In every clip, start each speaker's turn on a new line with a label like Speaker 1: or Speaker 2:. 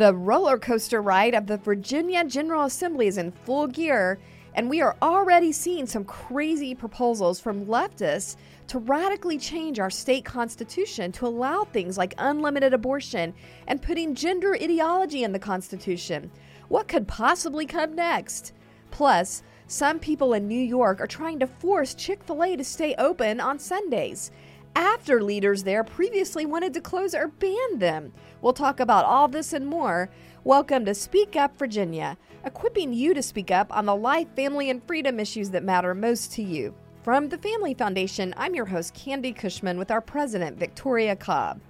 Speaker 1: The roller coaster ride of the Virginia General Assembly is in full gear, and we are already seeing some crazy proposals from leftists to radically change our state constitution to allow things like unlimited abortion and putting gender ideology in the Constitution. What could possibly come next? Plus, some people in New York are trying to force Chick fil A to stay open on Sundays after leaders there previously wanted to close or ban them. We'll talk about all this and more. Welcome to Speak Up Virginia, equipping you to speak up on the life, family, and freedom issues that matter most to you. From the Family Foundation, I'm your host, Candi Cushman, with our president, Victoria Cobb.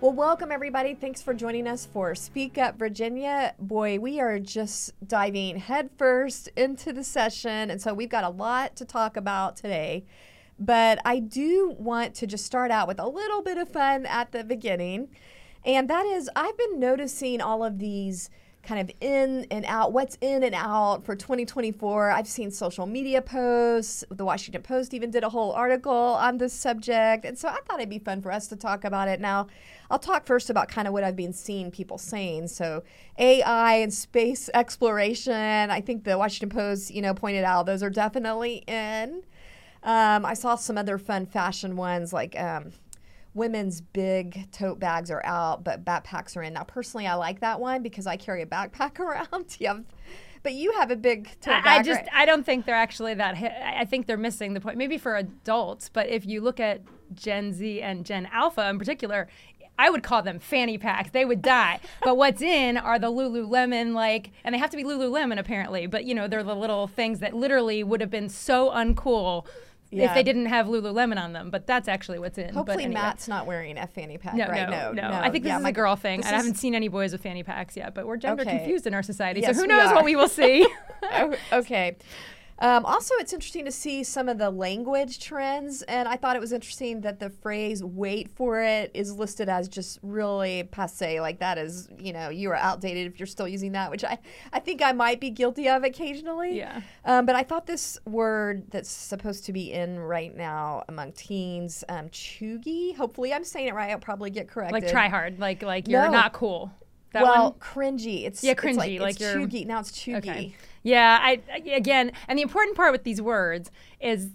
Speaker 1: Well, welcome everybody. Thanks for joining us for Speak Up Virginia. Boy, we are just diving headfirst into the session, and so we've got a lot to talk about today. But I do want to just start out with a little bit of fun at the beginning, and that is I've been noticing all of these kind of in and out, what's in and out for 2024. I've seen social media posts. The Washington Post even did a whole article on this subject. And so I thought it'd be fun for us to talk about it. Now, I'll talk first about kind of what I've been seeing people saying. So, AI and space exploration, I think the Washington Post, you know, pointed out those are definitely in. Um, I saw some other fun fashion ones like um, women's big tote bags are out, but backpacks are in. Now, personally, I like that one because I carry a backpack around. you have, but you have a big tote
Speaker 2: I,
Speaker 1: bag.
Speaker 2: I just
Speaker 1: right?
Speaker 2: I don't think they're actually that. Hit. I think they're missing the point. Maybe for adults, but if you look at Gen Z and Gen Alpha in particular. I would call them fanny packs. They would die. but what's in are the Lululemon, like, and they have to be Lululemon apparently. But you know, they're the little things that literally would have been so uncool if they didn't have Lululemon on them. But that's actually what's in.
Speaker 1: Hopefully,
Speaker 2: but anyway.
Speaker 1: Matt's not wearing a fanny pack
Speaker 2: No,
Speaker 1: right
Speaker 2: no,
Speaker 1: no,
Speaker 2: no, I think this
Speaker 1: Yeah,
Speaker 2: is
Speaker 1: my-
Speaker 2: a girl thing. I haven't seen any boys with fanny packs yet, but we're gender
Speaker 1: Okay.
Speaker 2: confused in our society.
Speaker 1: Yes,
Speaker 2: so who knows what we will see?
Speaker 1: Oh, okay. Um, also, it's interesting to see some of the language trends, and I thought it was interesting that the phrase "wait for it" is listed as just really passe. Like that is, you know, you are outdated if you're still using that, which I, I think I might be guilty of occasionally.
Speaker 2: Yeah.
Speaker 1: Um, but I thought this word that's supposed to be in right now among teens, um, chuggy. Hopefully, I'm saying it right. I'll probably get corrected.
Speaker 2: like try hard, like like you're
Speaker 1: No.
Speaker 2: not cool. That
Speaker 1: well,
Speaker 2: one?
Speaker 1: cringy. It's
Speaker 2: Yeah,
Speaker 1: it's
Speaker 2: cringy,
Speaker 1: like,
Speaker 2: like
Speaker 1: it's chuggy. Now it's chuggy.
Speaker 2: Okay. Yeah, I- again, and the important part with these words is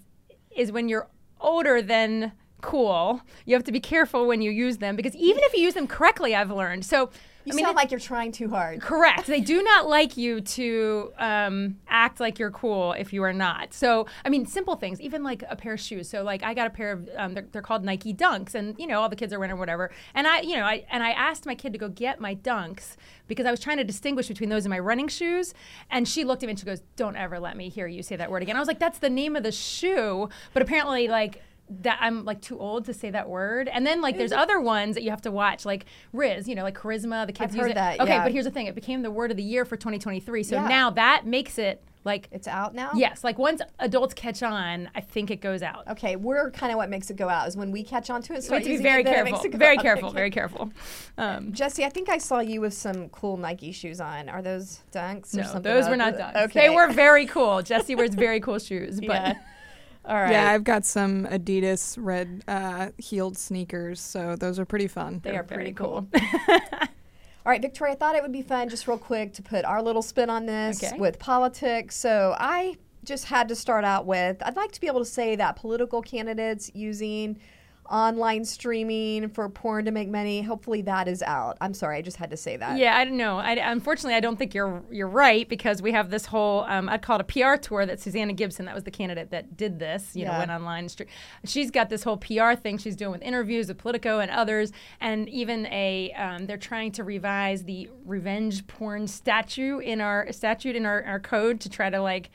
Speaker 2: is when you're older than cool, you have to be careful when you use them because even if you use them correctly, I've learned. So
Speaker 1: You
Speaker 2: I mean,
Speaker 1: sound
Speaker 2: it-
Speaker 1: like you're trying too hard.
Speaker 2: Correct. They do not like you to um, act like you're cool if you are not. So, I mean, simple things, even like a pair of shoes. So, like, I got a pair of, um, they're, they're called Nike Dunks, and you know, all the kids are wearing whatever. And I, you know, I and I asked my kid to go get my Dunks because I was trying to distinguish between those and my running shoes. And she looked at me and she goes, "Don't ever let me hear you say that word again." I was like, "That's the name of the shoe," but apparently, like that I'm like too old to say that word. And then like there's other ones that you have to watch, like Rizz, you know, like charisma. The kids
Speaker 1: I've
Speaker 2: use
Speaker 1: heard
Speaker 2: it.
Speaker 1: that,
Speaker 2: Okay,
Speaker 1: yeah.
Speaker 2: but here's the thing: it became the word of the year for 2023. So
Speaker 1: Yeah.
Speaker 2: now that makes it like
Speaker 1: It's out now?
Speaker 2: yes, like once adults catch on, I think it goes out.
Speaker 1: Okay, we're kind of what makes it go out is when we catch on to it.
Speaker 2: So
Speaker 1: We
Speaker 2: have to be very careful, very careful, very careful. Um,
Speaker 1: Jesse, I think I saw you with some cool Nike shoes on. Are those dunks or
Speaker 2: no,
Speaker 1: something?
Speaker 2: those were not Dunks.
Speaker 1: Okay,
Speaker 2: They were very cool. Jesse wears very cool shoes, but
Speaker 1: Yeah. All right.
Speaker 3: Yeah, I've got some Adidas red uh, heeled sneakers, so those are pretty fun.
Speaker 1: They
Speaker 2: they're
Speaker 1: are pretty
Speaker 2: very cool.
Speaker 1: All right, Victoria, I thought it would be fun just real quick to put our little spin on this
Speaker 2: Okay.
Speaker 1: with politics. So I just had to start out with I'd like to be able to say that political candidates using online streaming for porn to make money, hopefully that is out. I'm sorry, I just had to say that.
Speaker 2: Yeah, I don't know. I, unfortunately, I don't think you're you're right because we have this whole um, I'd call it a PR tour that Susanna Gibson, that was the candidate that did this, you know, went online. stre- She's got this whole PR thing she's doing with interviews with Politico and others, and even a um, they're trying to revise the revenge porn statute in our statute in our, our code to try to like.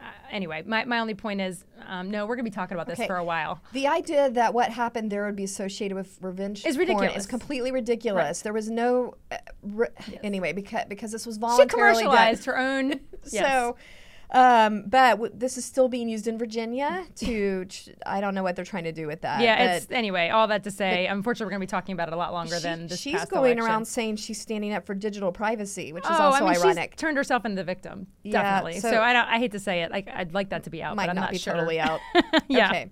Speaker 2: Uh, anyway, my, my only point is um, no, we're gonna be talking about this
Speaker 1: Okay.
Speaker 2: for a while.
Speaker 1: The idea that what happened there would be associated with revenge
Speaker 2: Is
Speaker 1: porn
Speaker 2: ridiculous.
Speaker 1: is completely ridiculous. There was no uh, re- anyway because because this was
Speaker 2: She
Speaker 1: voluntarily done.
Speaker 2: commercialized her own. Yes.
Speaker 1: So, Um, but w- this is still being used in Virginia to, ch- I don't know what they're trying to do with that.
Speaker 2: yeah, it's anyway. All that to say, unfortunately, we're going to be talking about it a lot longer
Speaker 1: she-
Speaker 2: than this
Speaker 1: she's going
Speaker 2: election.
Speaker 1: around saying she's standing up for digital privacy, which is
Speaker 2: Oh,
Speaker 1: also
Speaker 2: I mean,
Speaker 1: ironic.
Speaker 2: she's turned herself into the victim,
Speaker 1: Yeah,
Speaker 2: definitely.
Speaker 1: so-
Speaker 2: So, I don't. I hate to say it. Like I'd like that to be out,
Speaker 1: Might
Speaker 2: but I'm
Speaker 1: not,
Speaker 2: not,
Speaker 1: be
Speaker 2: sure.
Speaker 1: totally out.
Speaker 2: yeah.
Speaker 1: Okay.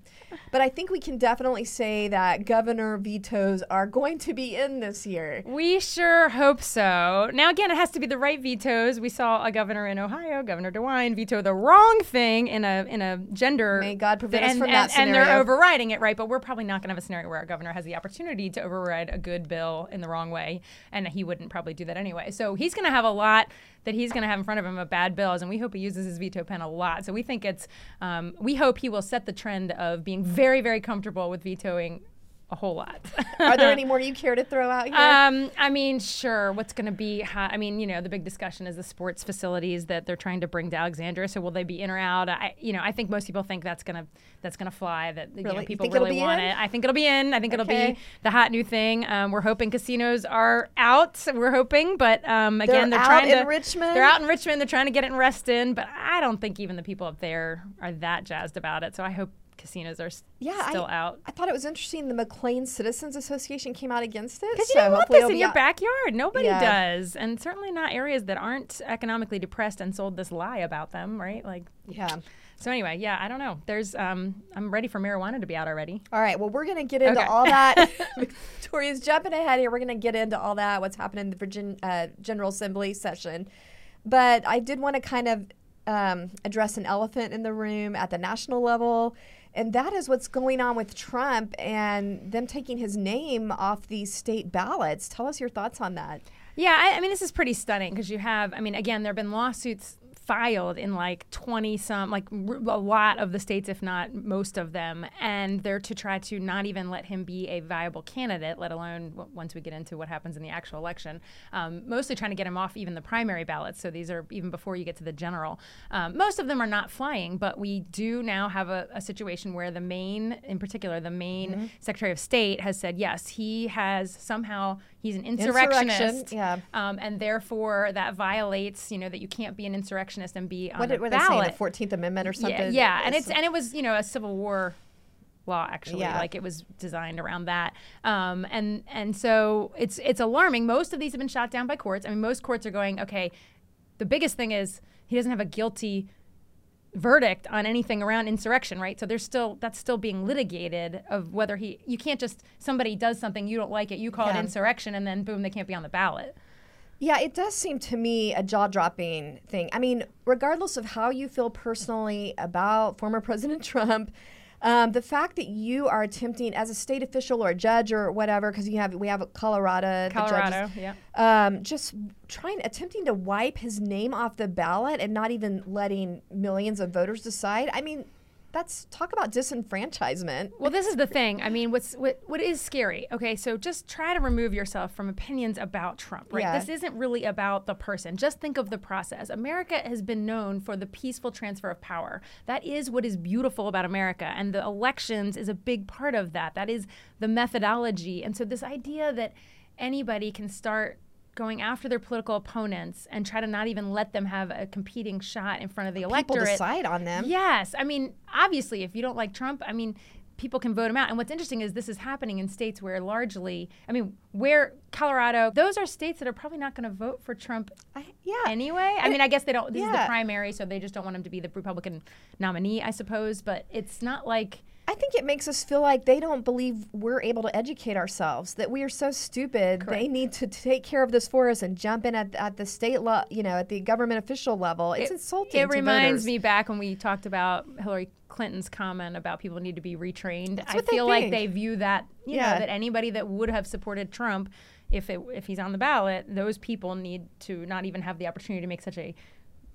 Speaker 1: But I think we can definitely say that governor vetoes are going to be in this year.
Speaker 2: We sure hope so. Now, again, it has to be the right vetoes. We saw a governor in Ohio, Governor DeWine, veto the wrong thing in a in a gender.
Speaker 1: May God prevent us
Speaker 2: and,
Speaker 1: from
Speaker 2: and,
Speaker 1: that
Speaker 2: And they're overriding it, right? But we're probably not going to have a scenario where a governor has the opportunity to override a good bill in the wrong way, and he wouldn't probably do that anyway. So he's going to have a lot that he's going to have in front of him of bad bills, and we hope he uses his veto pen a lot. So we think it's, um, we hope he will set the trend of being very, very comfortable with vetoing a whole lot.
Speaker 1: Are there any more you care to throw out here?
Speaker 2: Um, I mean, sure. What's going to be? Hot? I mean, you know, the big discussion is the sports facilities that they're trying to bring to Alexandria. So will they be in or out? I, you know, I think most people think that's gonna that's gonna fly. That you know,
Speaker 1: Really? You
Speaker 2: people really want
Speaker 1: in?
Speaker 2: it. I think it'll be in. I think it'll be the hot new thing. Um, we're hoping casinos are out. We're hoping, but um,
Speaker 1: They're
Speaker 2: again, they're,
Speaker 1: out
Speaker 2: trying
Speaker 1: in
Speaker 2: to.
Speaker 1: Richmond?
Speaker 2: They're out in Richmond. They're trying to get it in Reston, but I don't think even the people up there are that jazzed about it. So I hope casinos are
Speaker 1: yeah,
Speaker 2: still
Speaker 1: I,
Speaker 2: out.
Speaker 1: I thought it was interesting. The McLean Citizens Association came out against it.
Speaker 2: Because you
Speaker 1: so
Speaker 2: don't want this in your
Speaker 1: out-
Speaker 2: backyard. Nobody
Speaker 1: Yeah.
Speaker 2: does. And certainly not areas that aren't economically depressed and sold this lie about them, right? Like
Speaker 1: Yeah.
Speaker 2: so anyway, yeah, I don't know. There's um I'm ready for marijuana to be out already.
Speaker 1: All right. Well, we're going to get into
Speaker 2: Okay.
Speaker 1: all that. Victoria's jumping ahead here. We're going to get into all that, what's happening in the Virginia uh, General Assembly session. But I did want to kind of um, address an elephant in the room at the national level. And that is what's going on with Trump and them taking his name off these state ballots. Tell us your thoughts on that.
Speaker 2: Yeah, I, I mean this is pretty stunning because you have I mean again there have been lawsuits filed in like 20 some like r- a lot of the states if not most of them and they're to try to not even let him be a viable candidate let alone w- once we get into what happens in the actual election um, mostly trying to get him off even the primary ballots. So these are even before you get to the general. Um, most of them are not flying but we do now have a, a situation where the Maine in particular the Maine secretary of state has said yes he has somehow he's an insurrectionist
Speaker 1: Insurrection, yeah.
Speaker 2: um, and therefore that violates, you know, that you can't be an insurrectionist and be on
Speaker 1: What
Speaker 2: the
Speaker 1: did, were they saying? The 14th Amendment or something?
Speaker 2: yeah, yeah, and it's and it was, you know, a Civil War law actually,
Speaker 1: Yeah.
Speaker 2: like it was designed around that. Um, and and so it's it's alarming. Most of these have been shot down by courts. I mean, most courts are going, okay. The biggest thing is he doesn't have a guilty verdict on anything around insurrection, right? So there's still that's still being litigated of whether he you can't just somebody does something you don't like it, you call
Speaker 1: Yeah.
Speaker 2: it insurrection, and then boom, they can't be on the ballot.
Speaker 1: Yeah, it does seem to me a jaw dropping thing. I mean, regardless of how you feel personally about former President Trump, um, the fact that you are attempting as a state official or a judge or whatever, because you have we have Colorado, judges,
Speaker 2: Colorado, yeah.
Speaker 1: um, just trying attempting to wipe his name off the ballot and not even letting millions of voters decide. I mean, that's talk about disenfranchisement.
Speaker 2: Well, this is the thing. I mean, what's what what is scary? Okay, so just try to remove yourself from opinions about Trump. Right?
Speaker 1: Yeah.
Speaker 2: This isn't really about the person. Just think of the process. America has been known for the peaceful transfer of power. That is what is beautiful about America, and the elections is a big part of that. That is the methodology. And so this idea that anybody can start going after their political opponents and try to not even let them have a competing shot in front of the
Speaker 1: People
Speaker 2: electorate.
Speaker 1: decide on them.
Speaker 2: Yes. I mean, obviously, if you don't like Trump, I mean, people can vote him out. And what's interesting is this is happening in states where largely, I mean, where Colorado, those are states that are probably not going to vote for Trump
Speaker 1: I, yeah.
Speaker 2: anyway. I mean, I guess they don't, this is the primary, so they just don't want him to be the Republican nominee, I suppose. But it's not like.
Speaker 1: I think it makes us feel like they don't believe we're able to educate ourselves. That we are so stupid. They need to take care of this for us and jump in at, at the state, lo- you know, at the government official level. It's insulting.
Speaker 2: It reminds
Speaker 1: voters.
Speaker 2: me back when we talked about Hillary Clinton's comment about people need to be retrained. I feel like they view that, you
Speaker 1: Yeah.
Speaker 2: know, that anybody that would have supported Trump, if it if he's on the ballot, those people need to not even have the opportunity to make such a,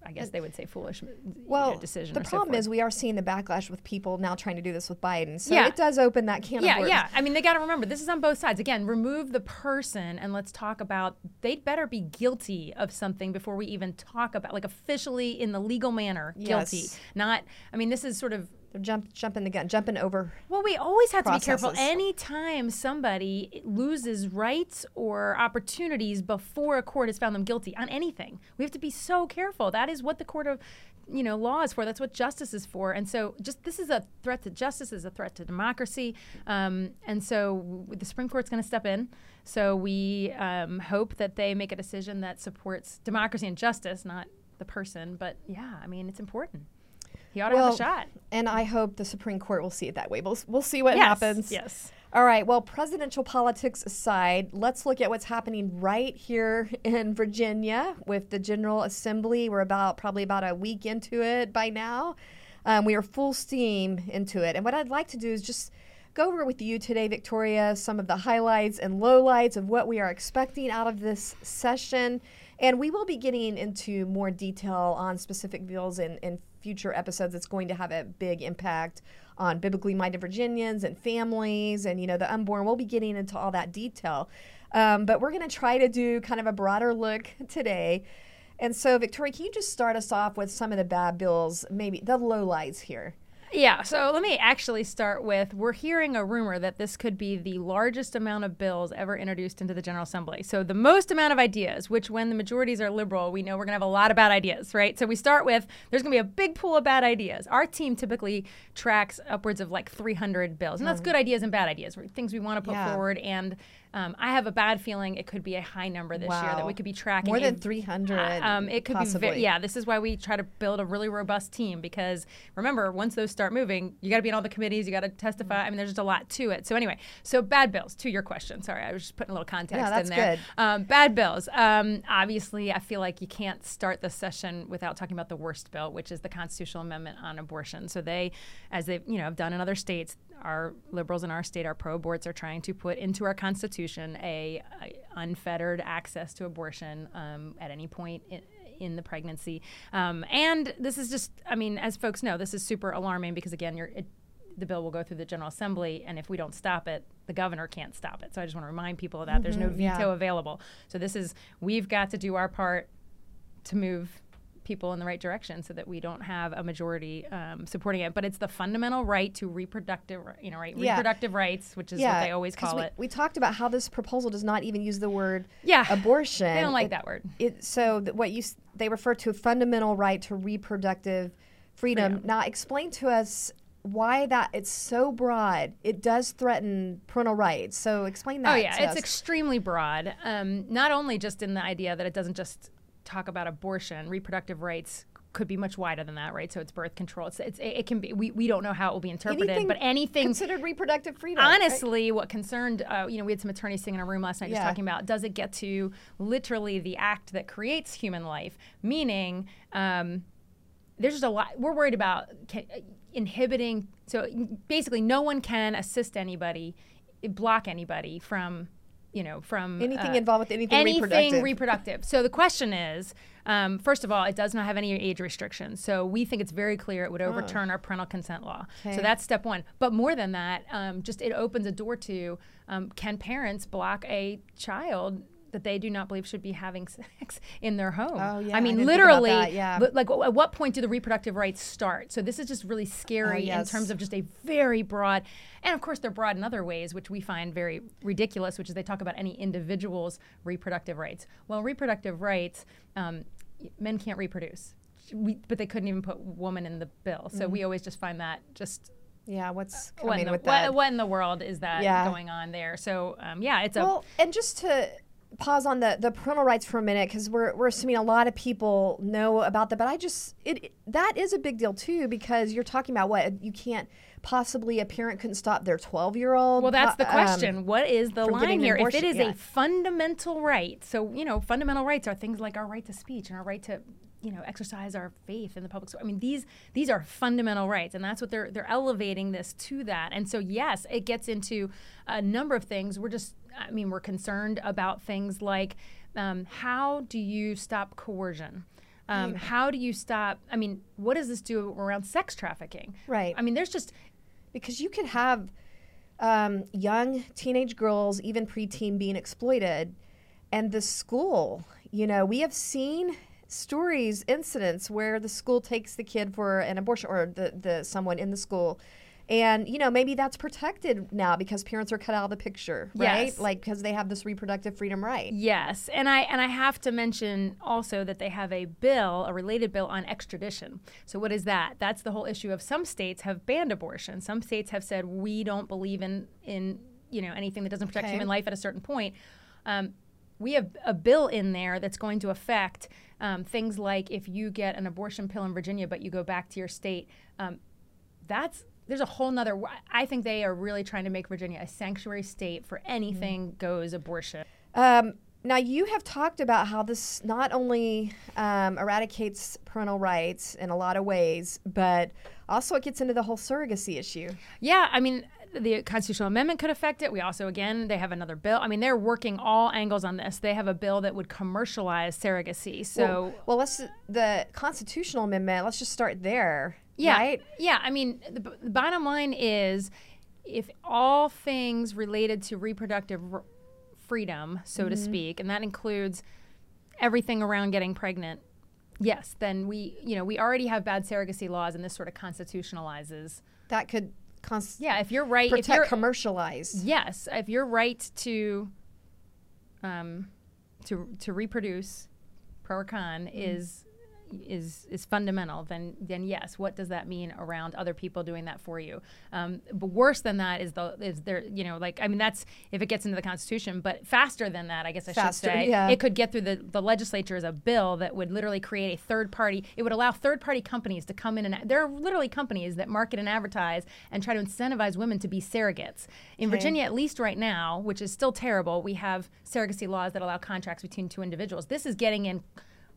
Speaker 2: I guess they would say foolish you know,
Speaker 1: Well,
Speaker 2: decision.
Speaker 1: the
Speaker 2: or so
Speaker 1: problem is we are seeing the backlash with people now trying to do this with Biden. So
Speaker 2: Yeah.
Speaker 1: it does open that can
Speaker 2: yeah,
Speaker 1: of worms.
Speaker 2: yeah. I mean, they got to remember this is on both sides. Again, remove the person and let's talk about they'd better be guilty of something before we even talk about like officially in the legal manner guilty.
Speaker 1: Yes.
Speaker 2: Not. I mean, this is sort of
Speaker 1: They're jump, jumping the gun, jumping over.
Speaker 2: Well, we always have to be careful.
Speaker 1: processes.
Speaker 2: Anytime somebody loses rights or opportunities before a court has found them guilty on anything, we have to be so careful. That is what the court of you know law is for. That's what justice is for. And so, just this is a threat to justice, is a threat to democracy. Um, and so, w- the Supreme Court's going to step in. So we um, hope that they make a decision that supports democracy and justice, not the person. But yeah, I mean, it's important. He ought to
Speaker 1: Well,
Speaker 2: have a shot.
Speaker 1: And I hope the Supreme Court will see it that way. We'll, we'll see what
Speaker 2: yes,
Speaker 1: happens.
Speaker 2: Yes.
Speaker 1: All right. Well, presidential politics aside, let's look at what's happening right here in Virginia with the General Assembly. We're about probably about a week into it by now. Um, we are full steam into it. And what I'd like to do is just go over with you today, Victoria, some of the highlights and lowlights of what we are expecting out of this session. And we will be getting into more detail on specific bills in, in future episodes. It's going to have a big impact on biblically minded Virginians and families and, you know, the unborn. We'll be getting into all that detail. Um, but we're going to try to do kind of a broader look today. And so, Victoria, can you just start us off with some of the bad bills, maybe the lowlights here?
Speaker 2: Yeah, so let me actually start with we're hearing a rumor that this could be the largest amount of bills ever introduced into the General Assembly. So the most amount of ideas, which when the majorities are liberal, we know we're going to have a lot of bad ideas, right? So we start with there's going to be a big pool of bad ideas. Our team typically tracks upwards of like 300 bills, and that's mm. good ideas and bad ideas, things we want to put
Speaker 1: Yeah.
Speaker 2: forward. And um, I have a bad feeling it could be a high number this year that we could be tracking.
Speaker 1: More than 300.
Speaker 2: um, it could
Speaker 1: possibly.
Speaker 2: be very, yeah. This is why we try to build a really robust team because remember, once those start moving, you got to be in all the committees, you got to testify.
Speaker 1: Mm-hmm.
Speaker 2: I mean, there's just a lot to it. So anyway, so bad bills. To your question, sorry, I was just putting a little context
Speaker 1: Yeah, that's
Speaker 2: in there.
Speaker 1: good.
Speaker 2: Um, bad bills. Um, obviously, I feel like you can't start the session without talking about the worst bill, which is the constitutional amendment on abortion. So they, as they you know have done in other states, our liberals in our state, our pro aborts, are trying to put into our constitution a, a unfettered access to abortion um, at any point. In, in the pregnancy, um, and this is just, I mean, as folks know, this is super alarming because again, you're, it, the bill will go through the General Assembly, and if we don't stop it, the governor can't stop it. So I just want to remind people of that. There's no veto
Speaker 1: yeah.
Speaker 2: available. So this is we've got to do our part to move people in the right direction so that we don't have a majority um, supporting it. But it's the fundamental right to reproductive, you know, right,
Speaker 1: Yeah.
Speaker 2: reproductive rights, which is what they always call
Speaker 1: we,
Speaker 2: it.
Speaker 1: We talked about how this proposal does not even use the word
Speaker 2: Yeah,
Speaker 1: abortion.
Speaker 2: They don't like
Speaker 1: It-
Speaker 2: that word.
Speaker 1: It, so th- what you they refer to a fundamental right to reproductive freedom.
Speaker 2: Freedom.
Speaker 1: Now explain to us why that it's so broad. It does threaten parental rights. So explain that.
Speaker 2: Oh yeah, it's
Speaker 1: us.
Speaker 2: extremely broad. Um, not only just in the idea that it doesn't just talk about abortion, reproductive rights could be much wider than that, right? So it's birth control. It's, it's it can be. We, we don't know how it will be interpreted,
Speaker 1: Anything
Speaker 2: but anything
Speaker 1: considered reproductive freedom. right?
Speaker 2: honestly what concerned uh, you know we had some attorneys sitting in a room last night just
Speaker 1: Yeah.
Speaker 2: talking about does it get to literally the act that creates human life meaning um, there's just a lot we're worried about ca- inhibiting so basically no one can assist anybody block anybody from you know from
Speaker 1: Anything
Speaker 2: uh,
Speaker 1: involved with anything,
Speaker 2: anything
Speaker 1: reproductive.
Speaker 2: reproductive. So the question is, um, first of all, it does not have any age restrictions. So we think it's very clear it would overturn our parental consent law.
Speaker 1: Okay.
Speaker 2: So that's step one. But more than that, um, just it opens a door to um, can parents block a child that they do not believe should be having sex in their home?
Speaker 1: Oh, yeah,
Speaker 2: I
Speaker 1: I
Speaker 2: mean,
Speaker 1: about
Speaker 2: literally,
Speaker 1: that, yeah.
Speaker 2: li- like at what point do the reproductive rights start? So this is just really scary
Speaker 1: yes.
Speaker 2: in terms of just a very broad, and of course they're broad in other ways, which we find very ridiculous. Which is they talk about any individual's reproductive rights. Well, reproductive rights, um, men can't reproduce, we, but they couldn't even put woman in the bill. So
Speaker 1: Mm-hmm.
Speaker 2: we always just find that just.
Speaker 1: Yeah, what's
Speaker 2: What
Speaker 1: coming
Speaker 2: in, the,
Speaker 1: with that?
Speaker 2: what, what in the world is that
Speaker 1: Yeah.
Speaker 2: going on there? So um, yeah, it's a
Speaker 1: Well, and just to pause on the, the parental rights for a minute, because we're, we're assuming a lot of people know about that, but I just, it, it- that is a big deal too, because you're talking about what you can't possibly, a parent couldn't stop their 12 year old.
Speaker 2: Well, that's the question. what is the
Speaker 1: um,
Speaker 2: line here? If it is
Speaker 1: yeah.
Speaker 2: a fundamental right, so you know, fundamental rights are things like our right to speech and our right to you know exercise our faith in the public. school. I mean, these these are fundamental rights, and that's what they're they're elevating this to that. And so, yes, it gets into a number of things. We're just, I mean, we're concerned about things like um, how do you stop coercion. Um, how do you stop? I mean, what does this do around sex trafficking?
Speaker 1: Right.
Speaker 2: I mean, there's just
Speaker 1: because you could have um, young teenage girls, even preteen, being exploited, and the school. You know, we have seen stories, incidents where the school takes the kid for an abortion, or the the someone in the school And you know maybe that's protected now because parents are cut out of the picture, right?
Speaker 2: Yes.
Speaker 1: Like because they have this reproductive freedom right.
Speaker 2: Yes, and I and I have to mention also that they have a bill, a related bill on extradition. So what is that? That's the whole issue of some states have banned abortion. Some states have said we don't believe in in you know anything that doesn't protect
Speaker 1: Okay.
Speaker 2: human life at a certain point. Um, we have a bill in there that's going to affect um, things like if you get an abortion pill in Virginia, but you go back to your state. Um, that's there's a whole nother. I think they are really trying to make Virginia a sanctuary state for anything goes abortion.
Speaker 1: Um, now, you have talked about how this not only um, eradicates parental rights in a lot of ways, but also it gets into the whole surrogacy issue.
Speaker 2: Yeah, I mean, the constitutional amendment could affect it. We also, again, they have another bill. I mean, they're working all angles on this. They have a bill that would commercialize surrogacy. So,
Speaker 1: well, well, let's the constitutional amendment. Let's just start there.
Speaker 2: yeah,
Speaker 1: right?
Speaker 2: yeah. I mean, the, the bottom line is, if all things related to reproductive r- freedom, so to mm-hmm. speak, and that includes everything around getting pregnant. Yes, then we, you know, we already have bad surrogacy laws, and this sort of constitutionalizes.
Speaker 1: That could const-
Speaker 2: Yeah, if you're right, if you're,
Speaker 1: commercialize.
Speaker 2: Yes, if your right to um, to to reproduce, pro or con, is is is fundamental, then then yes, what does that mean around other people doing that for you? Um, but worse than that is the is there you know like I mean that's if it gets into the Constitution, but faster than that, I guess I
Speaker 1: Faster,
Speaker 2: should say,
Speaker 1: yeah.
Speaker 2: it could get through the the legislature as a bill that would literally create a third party. It would allow third party companies to come in and there are literally companies that market and advertise and try to incentivize women to be surrogates. In
Speaker 1: Okay.
Speaker 2: Virginia, at least right now, which is still terrible, we have surrogacy laws that allow contracts between two individuals. This is getting in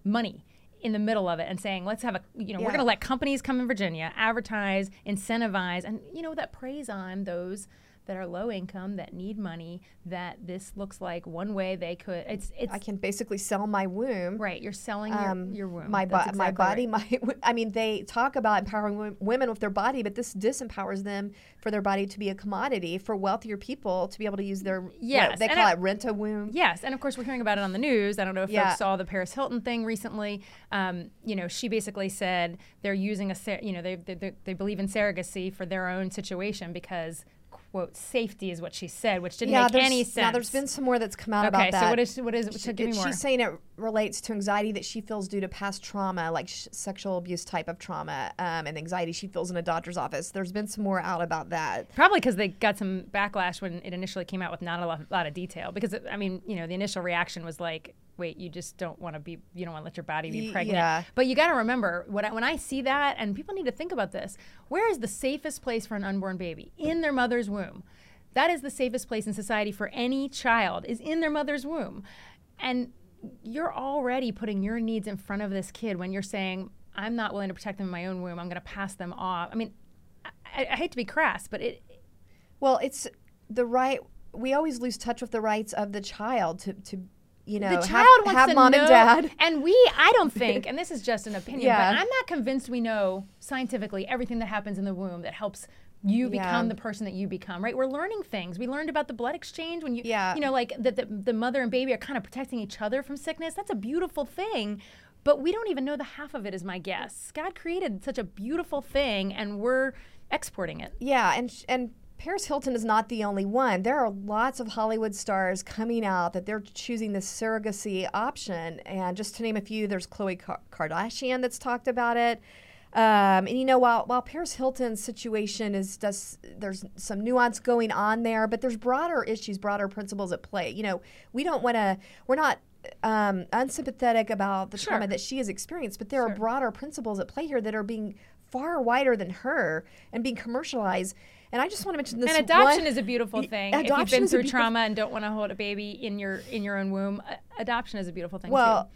Speaker 2: money in the middle of it and saying, let's have a, you know, we're going to let companies come in Virginia, advertise, incentivize, and, you know, that preys on those that are low income, that need money, that this looks like one way they could, it's, it's,
Speaker 1: I can basically sell my womb.
Speaker 2: right, you're selling
Speaker 1: Um,
Speaker 2: your, your womb.
Speaker 1: My, bo-
Speaker 2: That's
Speaker 1: my body,
Speaker 2: right.
Speaker 1: my. I mean, they talk about empowering women with their body, but this disempowers them for their body to be a commodity for wealthier people to be able to use their. what,
Speaker 2: Yes,
Speaker 1: they
Speaker 2: and
Speaker 1: call
Speaker 2: I-
Speaker 1: it rent a womb.
Speaker 2: Yes, and of course we're hearing about it on the news. I don't know if
Speaker 1: Yeah.
Speaker 2: folks saw the Paris Hilton thing recently. Um, you know, she basically said they're using a, you know, they, they, they, they believe in surrogacy for their own situation because, quote, safety is what she said, which didn't make any sense.
Speaker 1: Now, there's been some more that's come out
Speaker 2: okay,
Speaker 1: about that.
Speaker 2: Okay, so what is what is?
Speaker 1: She-
Speaker 2: give me more.
Speaker 1: She's saying it relates to anxiety that she feels due to past trauma, like sh- sexual abuse type of trauma, um, and anxiety she feels in a doctor's office. There's been some more out about that.
Speaker 2: Probably because they got some backlash when it initially came out with not a lot, lot of detail. Because I mean, you know, the initial reaction was like, "Wait, you just don't want to be, you don't want to let your body be pregnant."
Speaker 1: yeah.
Speaker 2: But you got to remember when I, when I see that, and people need to think about this: where is the safest place for an unborn baby? In their mother's womb. That is the safest place in society for any child is in their mother's womb, and you're already putting your needs in front of this kid when you're saying, "I'm not willing to protect them in my own womb. I'm going to pass them off." I mean, I, I hate to be crass, but it
Speaker 1: Well, it's the right. We always lose touch with the rights of the child to, to you know,
Speaker 2: the
Speaker 1: have,
Speaker 2: child wants
Speaker 1: have
Speaker 2: to
Speaker 1: mom
Speaker 2: know,
Speaker 1: and dad.
Speaker 2: and we i don't think and this is just an opinion
Speaker 1: Yeah.
Speaker 2: but i'm not convinced we know scientifically everything that happens in the womb that helps you
Speaker 1: Yeah.
Speaker 2: become the person that you become right we're learning things we learned about the blood exchange when you
Speaker 1: Yeah.
Speaker 2: you know like that the, the mother and baby are kind of protecting each other from sickness that's a beautiful thing but we don't even know the half of it is my guess god created such a beautiful thing and we're exporting it
Speaker 1: Yeah, and sh- and Paris Hilton is not the only one. There are lots of Hollywood stars coming out that they're choosing this surrogacy option. And just to name a few, there's Khloe Kardashian that's talked about it. Um, and you know, while while Paris Hilton's situation is does there's some nuance going on there, but there's broader issues, broader principles at play. You know, we don't want to. We're not um, unsympathetic about the trauma that she has experienced, but there are broader principles at play here that are being far wider than her and being commercialized. And I just want to mention this.
Speaker 2: and adoption
Speaker 1: one-
Speaker 2: is a beautiful thing. If you've been through trauma and don't want to hold a baby in your in your own womb, uh, adoption is a beautiful thing
Speaker 1: Well,
Speaker 2: too.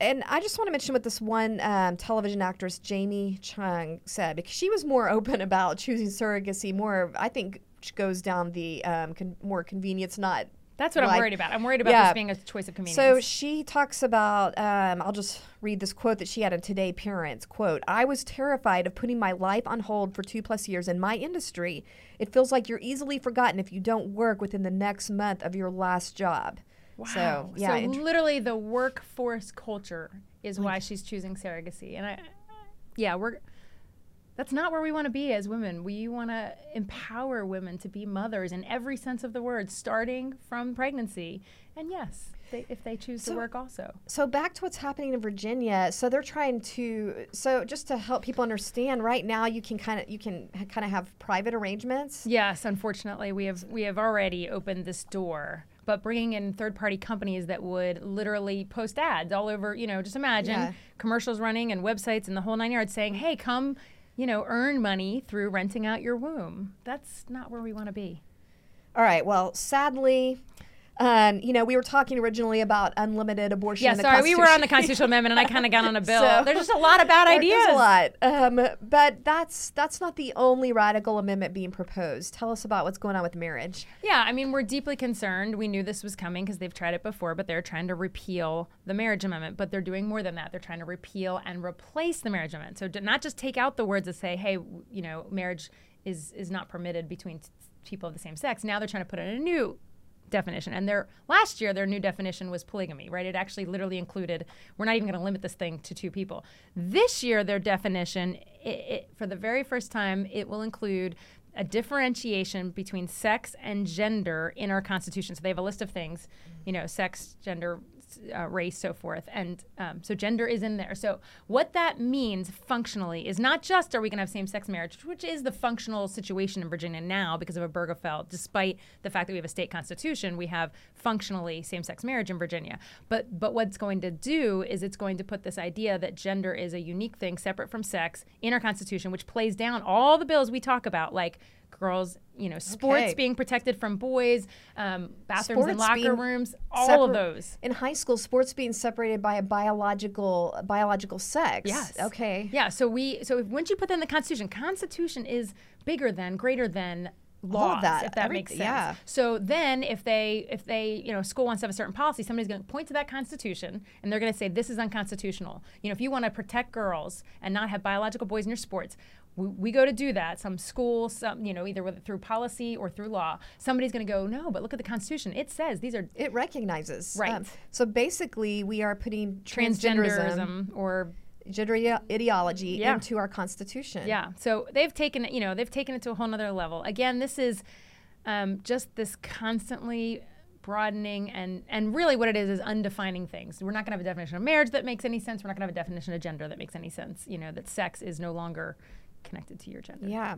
Speaker 1: and I just want to mention what this one um, television actress, Jamie Chung, said because she was more open about choosing surrogacy. More, I think, goes down the um, con- more convenience, not
Speaker 2: That's what I'm
Speaker 1: like-
Speaker 2: worried about. I'm worried about
Speaker 1: yeah.
Speaker 2: this being a choice of convenience.
Speaker 1: So she talks about, um, I'll just read this quote that she had in Today Parents. Quote, I was terrified of putting my life on hold for two plus years in my industry. It feels like you're easily forgotten if you don't work within the next month of your last job.
Speaker 2: wow.
Speaker 1: So, yeah.
Speaker 2: So
Speaker 1: int-
Speaker 2: literally, the workforce culture is why she's choosing surrogacy, and I, yeah, we're. That's not where we want to be as women. We want to empower women to be mothers in every sense of the word, starting from pregnancy. And yes, they, if they choose
Speaker 1: So-
Speaker 2: to work also.
Speaker 1: So back to what's happening in Virginia. So they're trying to. So just to help people understand, right now you can kind of you can kind of have private arrangements.
Speaker 2: Yes, unfortunately, we have we have already opened this door. But bringing in third-party companies that would literally post ads all over, you know, just imagine
Speaker 1: Yeah.
Speaker 2: commercials running and websites and the whole nine yards saying, "Hey, come, you know, earn money through renting out your womb." That's not where we want to be.
Speaker 1: All right. Well, sadly, um, you know, we were talking originally about unlimited abortion.
Speaker 2: Yeah,
Speaker 1: in the
Speaker 2: sorry, we were on the constitutional amendment, and I kind of got on a bill.
Speaker 1: So-
Speaker 2: There's just a lot of bad
Speaker 1: There-
Speaker 2: ideas.
Speaker 1: There's a lot, um, but that's that's not the only radical amendment being proposed. Tell us about what's going on with marriage.
Speaker 2: Yeah, I mean, we're deeply concerned. We knew this was coming because they've tried it before, but they're trying to repeal the marriage amendment. But they're doing more than that. They're trying to repeal and replace the marriage amendment. So not just take out the words that say, "Hey, you know, marriage is is not permitted between t- people of the same sex." Now they're trying to put in a new definition. And their last year, their new definition was polygamy, right? It actually literally included. We're not even going to limit this thing to two people. This year, their definition, it, it, for the very first time, it will include a differentiation between sex and gender in our constitution. So they have a list of things, you know, sex, gender, uh, race, so forth, and um, so gender is in there. So what that means functionally is not just are we going to have same-sex marriage, which is the functional situation in Virginia now because of a Obergefell. Despite the fact that we have a state constitution, we have functionally same-sex marriage in Virginia. But but what's going to do is it's going to put this idea that gender is a unique thing separate from sex in our constitution, which plays down all the bills we talk about, like girls, you know, sports
Speaker 1: Okay.
Speaker 2: being protected from boys, um, bathrooms and
Speaker 1: Sports
Speaker 2: locker rooms, all of those.
Speaker 1: in high school. Sports being separated by a biological biological sex.
Speaker 2: Yes.
Speaker 1: Okay.
Speaker 2: Yeah. So we so if, once you put that in the Constitution, Constitution is bigger than, greater than laws.
Speaker 1: All that,
Speaker 2: if that
Speaker 1: every-
Speaker 2: makes sense.
Speaker 1: yeah.
Speaker 2: So then, if they if they you know school wants to have a certain policy, somebody's going to point to that Constitution and they're going to say this is unconstitutional. You know, if you want to protect girls and not have biological boys in your sports. We, we go to do that. Some school, some you know, either with, through policy or through law. Somebody's going to go, no, but look at the Constitution. It says these are
Speaker 1: It recognizes. um,
Speaker 2: Right.
Speaker 1: so basically, we are putting transgenderism,
Speaker 2: transgenderism or
Speaker 1: gender ideology
Speaker 2: Yeah.
Speaker 1: into our constitution.
Speaker 2: Yeah. So they've taken it, you know, they've taken it to a whole nother level. Again, this is um, just this constantly broadening and and really what it is is undefining things. We're not going to have a definition of marriage that makes any sense. We're not going to have a definition of gender that makes any sense. You know, that sex is no longer connected to your gender.
Speaker 1: Yeah.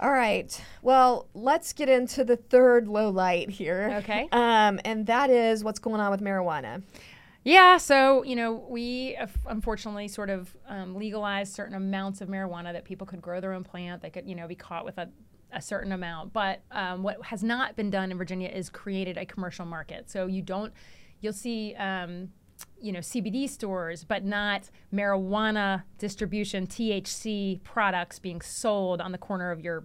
Speaker 1: All right. Well, let's get into the third low light here.
Speaker 2: Okay.
Speaker 1: Um, and that is what's going on with marijuana.
Speaker 2: Yeah, so you know, we uh, unfortunately sort of um, legalized certain amounts of marijuana that people could grow their own plant. They could, you know, be caught with a, a certain amount. But um, what has not been done in Virginia is created a commercial market. So you don't, you'll see, um, you know, CBD stores, but not marijuana distribution, THC products being sold on the corner of your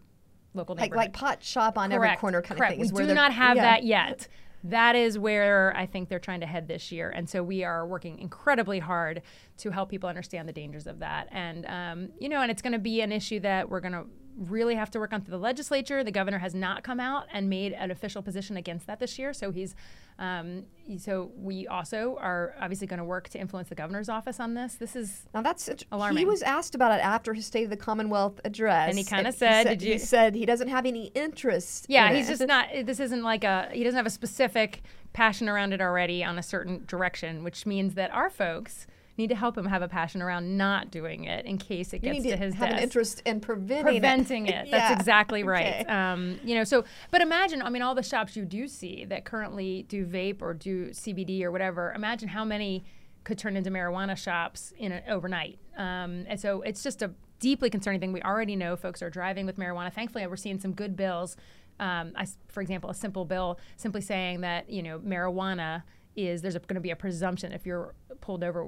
Speaker 2: local
Speaker 1: Like
Speaker 2: neighborhood.
Speaker 1: like pot shop on every corner kind
Speaker 2: correct.
Speaker 1: of thing.
Speaker 2: We do not have
Speaker 1: yeah.
Speaker 2: that yet. That is where I think they're trying to head this year, and so we are working incredibly hard to help people understand the dangers of that. And um, you know, and it's going to be an issue that we're going to really have to work on through the legislature. The governor has not come out and made an official position against that this year, so he's. Um, so we also are obviously going to work to influence the governor's office on this. This is
Speaker 1: Now that's alarming. he was asked about it after his State of the Commonwealth address,
Speaker 2: And he kinda
Speaker 1: he
Speaker 2: said, "Did
Speaker 1: he said he doesn't have any interest.
Speaker 2: Yeah,
Speaker 1: in
Speaker 2: he's
Speaker 1: it.
Speaker 2: just not. This isn't like a. He doesn't have a specific passion around it already on a certain direction, which means that our folks need to help him have a passion around not doing it in case it
Speaker 1: You
Speaker 2: gets
Speaker 1: need
Speaker 2: to
Speaker 1: to
Speaker 2: his
Speaker 1: have an interest in preventing
Speaker 2: Preventing it. That's
Speaker 1: Yeah.
Speaker 2: exactly right.
Speaker 1: Okay.
Speaker 2: Um, you know, so but imagine, I mean, all the shops you do see that currently do vape or do CBD or whatever. Imagine how many could turn into marijuana shops in a, overnight. Um, and so it's just a deeply concerning thing. We already know folks are driving with marijuana. Thankfully, we're seeing some good bills. Um, I for example, a simple bill simply saying that you know marijuana is there's going to be a presumption if you're pulled over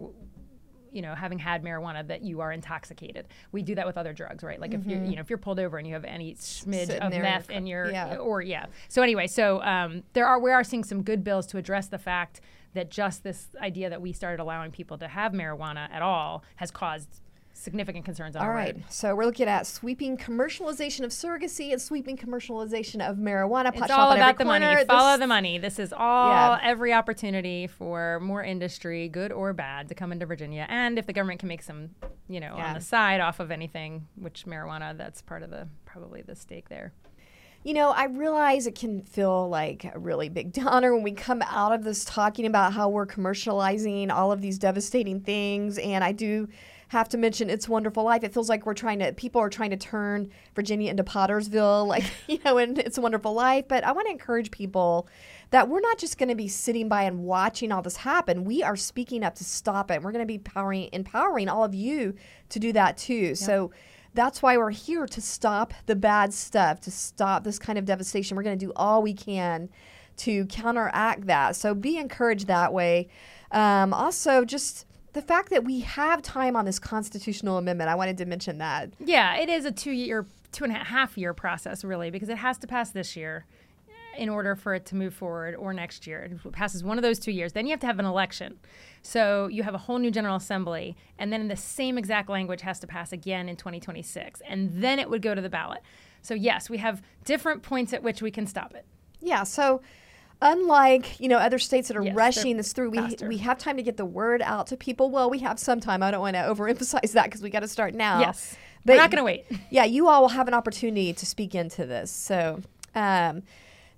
Speaker 2: you know, having had marijuana that you are intoxicated. We do that with other drugs, right? Like if you're, you know, if you're pulled over and you have any smidge
Speaker 1: Sitting
Speaker 2: of meth in your,
Speaker 1: yeah.
Speaker 2: or yeah. So anyway, so um, there are we are seeing some good bills to address the fact that just this idea that we started allowing people to have marijuana at all has caused significant concerns on
Speaker 1: All right.
Speaker 2: road.
Speaker 1: So we're looking at sweeping commercialization of surrogacy and sweeping commercialization of marijuana. Pot
Speaker 2: It's all about the money.
Speaker 1: corner.
Speaker 2: Follow
Speaker 1: This-
Speaker 2: the money. This is all
Speaker 1: Yeah.
Speaker 2: every opportunity for more industry, good or bad, to come into Virginia. And if the government can make some, you know,
Speaker 1: Yeah.
Speaker 2: on the side off of anything, which marijuana, that's part of the probably the stake there.
Speaker 1: You know, I realize it can feel like a really big downer when we come out of this talking about how we're commercializing all of these devastating things. And I do have to mention It's Wonderful Life. It feels like we're trying to, people are trying to turn Virginia into Pottersville, like, you know, in It's a Wonderful Life. But I want to encourage people that we're not just going to be sitting by and watching all this happen. We are speaking up to stop it. We're going to be empowering, empowering all of you to do that too. So, that's why we're here to stop the bad stuff, to stop this kind of devastation. We're going to do all we can to counteract that. So be encouraged that way. Um, also, just the fact that we have time on this constitutional amendment, I wanted to mention that.
Speaker 2: Yeah, it is a two year, two and a half year process, really, because it has to pass this year in order for it to move forward or next year. It passes one of those two years. Then you have to have an election. So you have a whole new General Assembly, and then the same exact language has to pass again in 2026. And then it would go to the ballot. So, yes, we have different points at which we can stop it.
Speaker 1: Yeah, so unlike you know other states that are
Speaker 2: Yes,
Speaker 1: rushing this through, we
Speaker 2: faster.
Speaker 1: we have time to get the word out to people. Well, we have some time. I don't want to overemphasize that because we got to start now.
Speaker 2: Yes.
Speaker 1: but
Speaker 2: We're not going to wait.
Speaker 1: yeah, you all will have an opportunity to speak into this. So, um,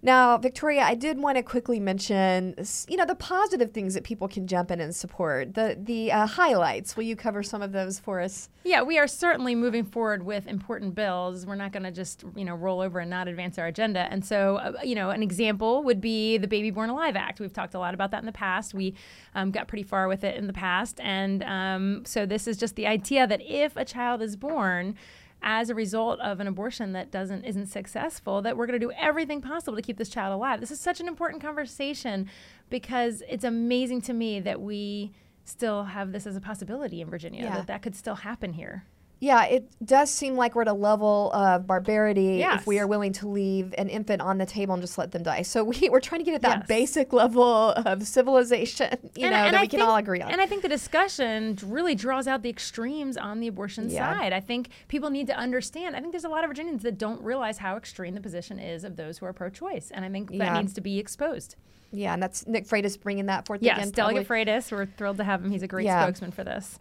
Speaker 1: now, Victoria, I did want to quickly mention, you know, the positive things that people can jump in and support. The the uh, highlights. Will you cover some of those for us?
Speaker 2: Yeah, we are certainly moving forward with important bills. We're not going to just, you know, roll over and not advance our agenda. And so, uh, you know, an example would be the Baby Born Alive Act. We've talked a lot about that in the past. We um, got pretty far with it in the past. And um, so this is just the idea that if a child is born, as a result of an abortion that doesn't isn't successful that we're going to do everything possible to keep this child alive this is such an important conversation because it's amazing to me that we still have this as a possibility in Virginia
Speaker 1: Yeah.
Speaker 2: that that could still happen here
Speaker 1: Yeah, it does seem like we're at a level of barbarity
Speaker 2: Yes.
Speaker 1: if we are willing to leave an infant on the table and just let them die. So we, we're trying to get at that
Speaker 2: Yes.
Speaker 1: basic level of civilization, you
Speaker 2: And-
Speaker 1: know,
Speaker 2: and
Speaker 1: that
Speaker 2: I
Speaker 1: we can all agree on.
Speaker 2: And I think the discussion really draws out the extremes on the abortion
Speaker 1: Yeah.
Speaker 2: side. I think people need to understand. I think there's a lot of Virginians that don't realize how extreme the position is of those who are pro-choice, and I think that
Speaker 1: Yeah.
Speaker 2: needs to be exposed.
Speaker 1: yeah, and that's Nick Freitas bringing that forth
Speaker 2: Yes,
Speaker 1: again.
Speaker 2: Delegate. Freitas, we're thrilled to have him. He's a great
Speaker 1: Yeah.
Speaker 2: spokesman for this.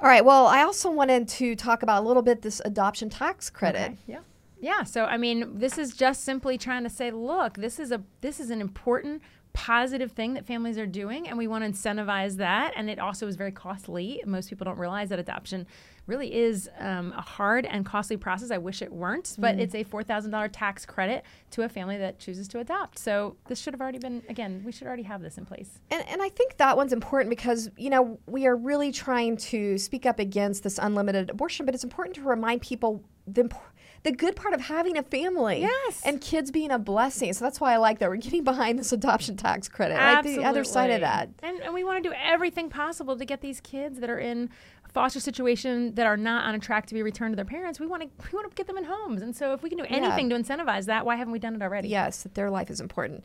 Speaker 1: All right. Well, I also wanted to talk about a little bit this adoption tax credit.
Speaker 2: Okay, Yeah. Yeah. So I mean, this is just simply trying to say, look, this is a this is an important positive thing that families are doing and we want to incentivize that and it also is very costly. Most people don't realize that adoption really is um, a hard and costly process. I wish it weren't but it's a $4000 tax credit to a family that chooses to adopt. So this should have already been again we should already have this in place.
Speaker 1: And, and I think that one's important because, you know, we are really trying to speak up against this unlimited abortion, but it's important to remind people the, imp- the good part of having a family.
Speaker 2: Yes.
Speaker 1: And kids being a blessing. So that's why I like that we're getting behind this adoption tax credit. Right? The other side of that.
Speaker 2: And, and we want to do everything possible to get these kids that are in foster situation that are not on a track to be returned to their parents. We want to we want to get them in homes. And so if we can do anything to incentivize that, why haven't we done it already?
Speaker 1: Yes, their life is important.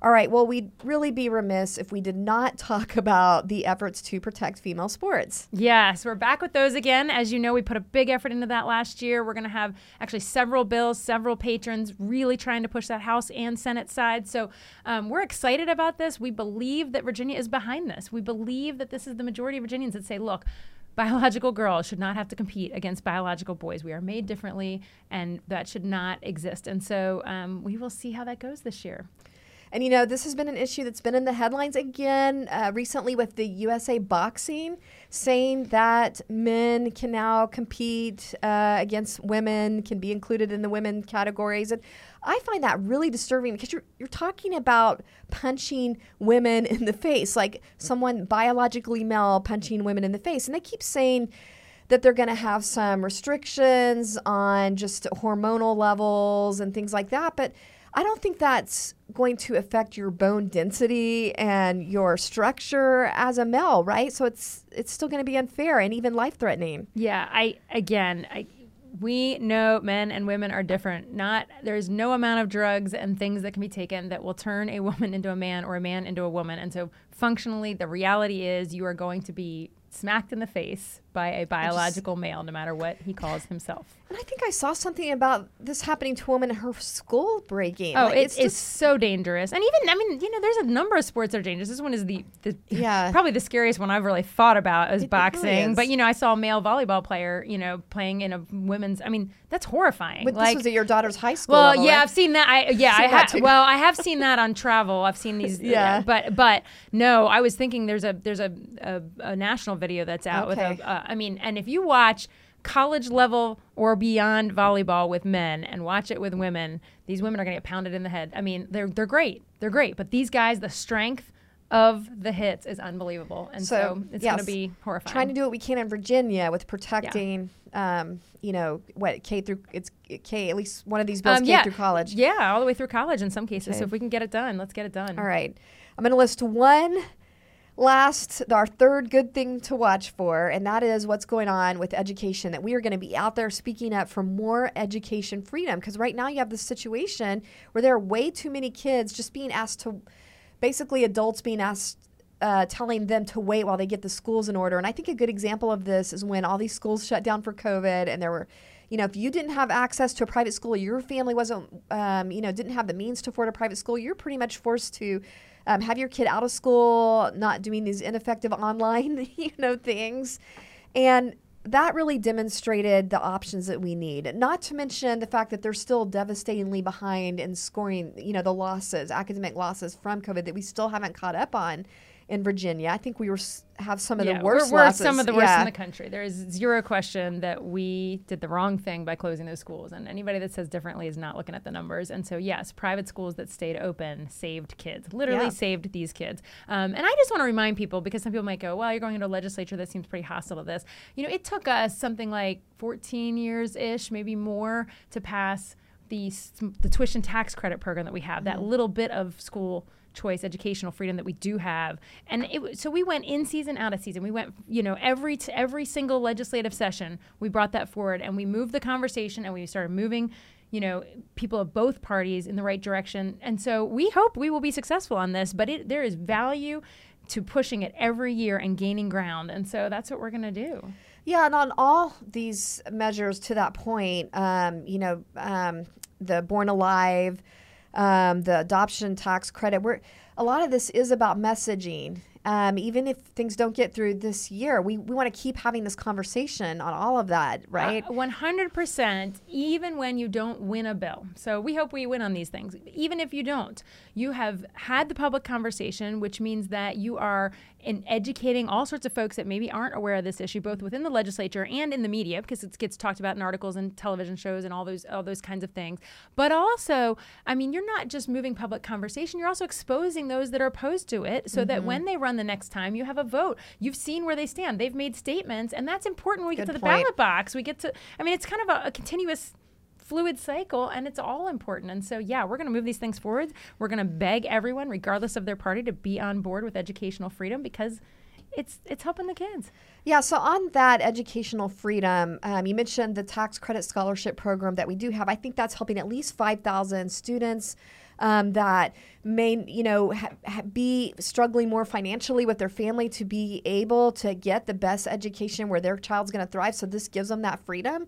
Speaker 1: All right. Well, we'd really be remiss if we did not talk about the efforts to protect female sports.
Speaker 2: Yes, we're back with those again. As you know, we put a big effort into that last year. We're going to have actually several bills, several patrons really trying to push that House and Senate side. So um, we're excited about this. We believe that Virginia is behind this. We believe that this is the majority of Virginians that say, look, biological girls should not have to compete against biological boys. We are made differently, and that should not exist. And so um, we will see how that goes this year.
Speaker 1: And you know, this has been an issue that's been in the headlines again uh, recently with the USA Boxing saying that men can now compete uh, against women, can be included in the women categories. And I find that really disturbing because you're, you're talking about punching women in the face, like someone biologically male punching women in the face. And they keep saying, that they're going to have some restrictions on just hormonal levels and things like that. But I don't think that's going to affect your bone density and your structure as a male, right? So it's it's still going to be unfair and even life threatening.
Speaker 2: Yeah, I again, I we know men and women are different. Not there's no amount of drugs and things that can be taken that will turn a woman into a man or a man into a woman. And so functionally the reality is you are going to be smacked in the face by a biological male, no matter what he calls himself.
Speaker 1: And I think I saw something about this happening to a woman in her skull breaking.
Speaker 2: Oh,
Speaker 1: Like,
Speaker 2: it's, it's
Speaker 1: just-
Speaker 2: so dangerous. And even, I mean, you know, there's a number of sports that are dangerous. This one is the, the
Speaker 1: Yeah.
Speaker 2: probably the scariest one I've really thought about is
Speaker 1: It really
Speaker 2: boxing.
Speaker 1: is.
Speaker 2: But, you know, I saw a male volleyball player, you know, playing in a women's, I mean, that's horrifying.
Speaker 1: But
Speaker 2: like,
Speaker 1: this was at your daughter's high school.
Speaker 2: well,
Speaker 1: level,
Speaker 2: yeah,
Speaker 1: right?
Speaker 2: I've seen that. I yeah, I
Speaker 1: that
Speaker 2: Well, I have seen that on travel. I've seen these.
Speaker 1: Yeah.
Speaker 2: but but no, I was thinking there's a there's a a, a national video that's out with
Speaker 1: Okay.
Speaker 2: a. I mean, and if you watch college level or beyond volleyball with men and watch it with women, these women are going to get pounded in the head. I mean, they're they're great. They're great, but these guys, the strength of the hits is unbelievable, and so,
Speaker 1: So,
Speaker 2: it's
Speaker 1: yes,
Speaker 2: going to be horrifying.
Speaker 1: trying to do what we can in Virginia with protecting, um, you know, what K through it's K at least one of these bills
Speaker 2: Um,
Speaker 1: K
Speaker 2: yeah.
Speaker 1: through college.
Speaker 2: Yeah, all the way through college in some cases.
Speaker 1: Okay.
Speaker 2: So if we can get it done, let's get it done.
Speaker 1: All right, I'm going to list one last, our third good thing to watch for, and that is what's going on with education. That we are going to be out there speaking up for more education freedom because right now you have this situation where there are way too many kids just being asked to, basically adults being asked. Uh, telling them to wait while they get the schools in order. And I think a good example of this is when all these schools shut down for COVID and there were, you know, if you didn't have access to a private school, your family wasn't, um, you know, didn't have the means to afford a private school, you're pretty much forced to um, have your kid out of school, not doing these ineffective online, you know, things. And that really demonstrated the options that we need. Not to mention the fact that they're still devastatingly behind in scoring, you know, the losses, academic losses from COVID that we still haven't caught up on in Virginia. I think we were have some of
Speaker 2: Yeah,
Speaker 1: the worst
Speaker 2: we're, we're some of the worst
Speaker 1: yeah.
Speaker 2: in the country. There is zero question that we did the wrong thing by closing those schools, and anybody that says differently is not looking at the numbers. And so, yes, private schools that stayed open saved kids, literally
Speaker 1: Yeah.
Speaker 2: saved these kids. Um, and I just want to remind people because some people might go, "Well, you're going into a legislature that seems pretty hostile to this." You know, it took us something like 14 years ish, maybe more, to pass the the tuition tax credit program that we have. That little bit of school choice educational freedom that we do have. And it so we went in season out of season. We went you know every t- every single legislative session we brought that forward and we moved the conversation and we started moving you know people of both parties in the right direction. And so we hope we will be successful on this but it, there is value to pushing it every year and gaining ground. And so that's what we're going to do.
Speaker 1: Yeah, and on all these measures to that point, um, you know, um, the Born Alive, um, the adoption tax credit, we're, a lot of this is about messaging. Um, even if things don't get through this year, we, we want to keep having this conversation on all of that, right?
Speaker 2: Uh, 100%, even when you don't win a bill. So we hope we win on these things. Even if you don't, you have had the public conversation, which means that you are in educating all sorts of folks that maybe aren't aware of this issue, both within the legislature and in the media, because it gets talked about in articles and television shows and all those all those kinds of things. But also, I mean, you're not just moving public conversation; you're also exposing those that are opposed to it, so
Speaker 1: Mm-hmm.
Speaker 2: that when they run the next time, you have a vote. You've seen where they stand. They've made statements, and that's important when we get
Speaker 1: Good
Speaker 2: to the
Speaker 1: point.
Speaker 2: ballot box. We get to. I mean, it's kind of a, a continuous fluid cycle and it's all important and so yeah we're going to move these things forward we're going to beg everyone regardless of their party to be on board with educational freedom because it's it's helping the kids
Speaker 1: Yeah, so on that educational freedom, um, you mentioned the tax credit scholarship program that we do have. I think that's helping at least 5,000 students um, that may, you know, ha- ha- be struggling more financially with their family to be able to get the best education where their child's going to thrive. So this gives them that freedom.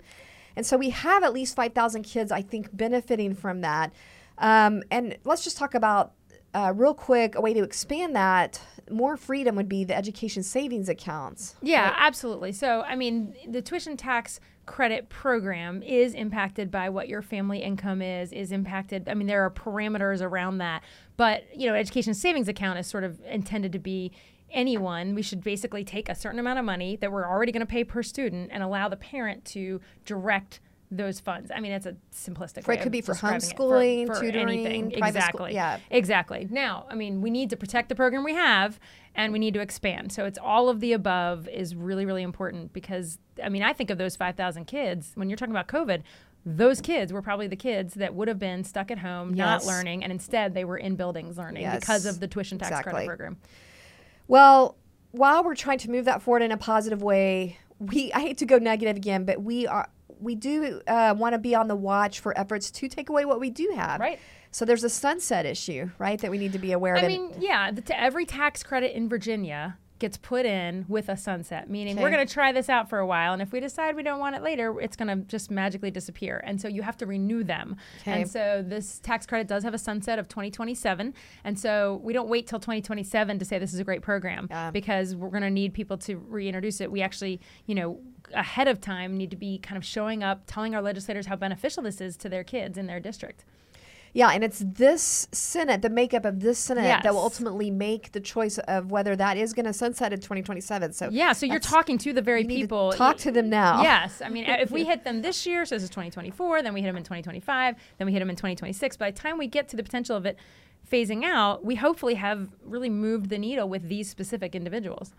Speaker 1: And so we have at least 5,000 kids, I think, benefiting from that. Um, and let's just talk about uh, real quick a way to expand that. More freedom would be the education savings accounts.
Speaker 2: Yeah, absolutely. So, I mean, the tuition tax credit program is impacted by what your family income is, is impacted. I mean, there are parameters around that. But, you know, education savings account is sort of intended to be anyone. We should basically take a certain amount of money that we're already going to pay per student and allow the parent to direct those funds. I mean, it's a simplistic
Speaker 1: For- it could be for
Speaker 2: describing it.
Speaker 1: homeschooling, tutoring,
Speaker 2: anything.
Speaker 1: private school-
Speaker 2: Exactly.
Speaker 1: yeah.
Speaker 2: Exactly. Now, I mean, we need to protect the program we have and we need to expand. So it's all of the above is really, really important because, I mean, I think of those 5,000 kids, when you're talking about COVID, those kids were probably the kids that would have been stuck at home, not learning, and instead they were in buildings learning
Speaker 1: Yes,
Speaker 2: because of the tuition tax
Speaker 1: exactly.
Speaker 2: credit program.
Speaker 1: Well, while we're trying to move that forward in a positive way, we I hate to go negative again, but we are we do uh, want to be on the watch for efforts to take away what we do have.
Speaker 2: Right.
Speaker 1: So there's a sunset issue, right, that we need to be aware of.
Speaker 2: I mean, yeah, the, to every tax credit in Virginia gets put in with a sunset, meaning
Speaker 1: Okay.
Speaker 2: we're going to try this out for a while, and if we decide we don't want it later, it's going to just magically disappear. And so you have to renew them.
Speaker 1: Okay.
Speaker 2: And so this tax credit does have a sunset of 2027, and so we don't wait till 2027 to say this is a great program
Speaker 1: Yeah.
Speaker 2: because we're going to need people to reintroduce it. We actually, you know, ahead of time need to be kind of showing up, telling our legislators how beneficial this is to their kids in their district.
Speaker 1: Yeah, and it's this Senate, the makeup of this Senate, that will ultimately make the choice of whether that is going to sunset in 2027. So
Speaker 2: Yeah, so you're talking to the very
Speaker 1: need to
Speaker 2: people.
Speaker 1: talk to them now.
Speaker 2: Yes, I mean, if we hit them this year, so this is 2024, then we hit them in 2025, then we hit them in 2026. By the time we get to the potential of it phasing out, we hopefully have really moved the needle with these specific individuals.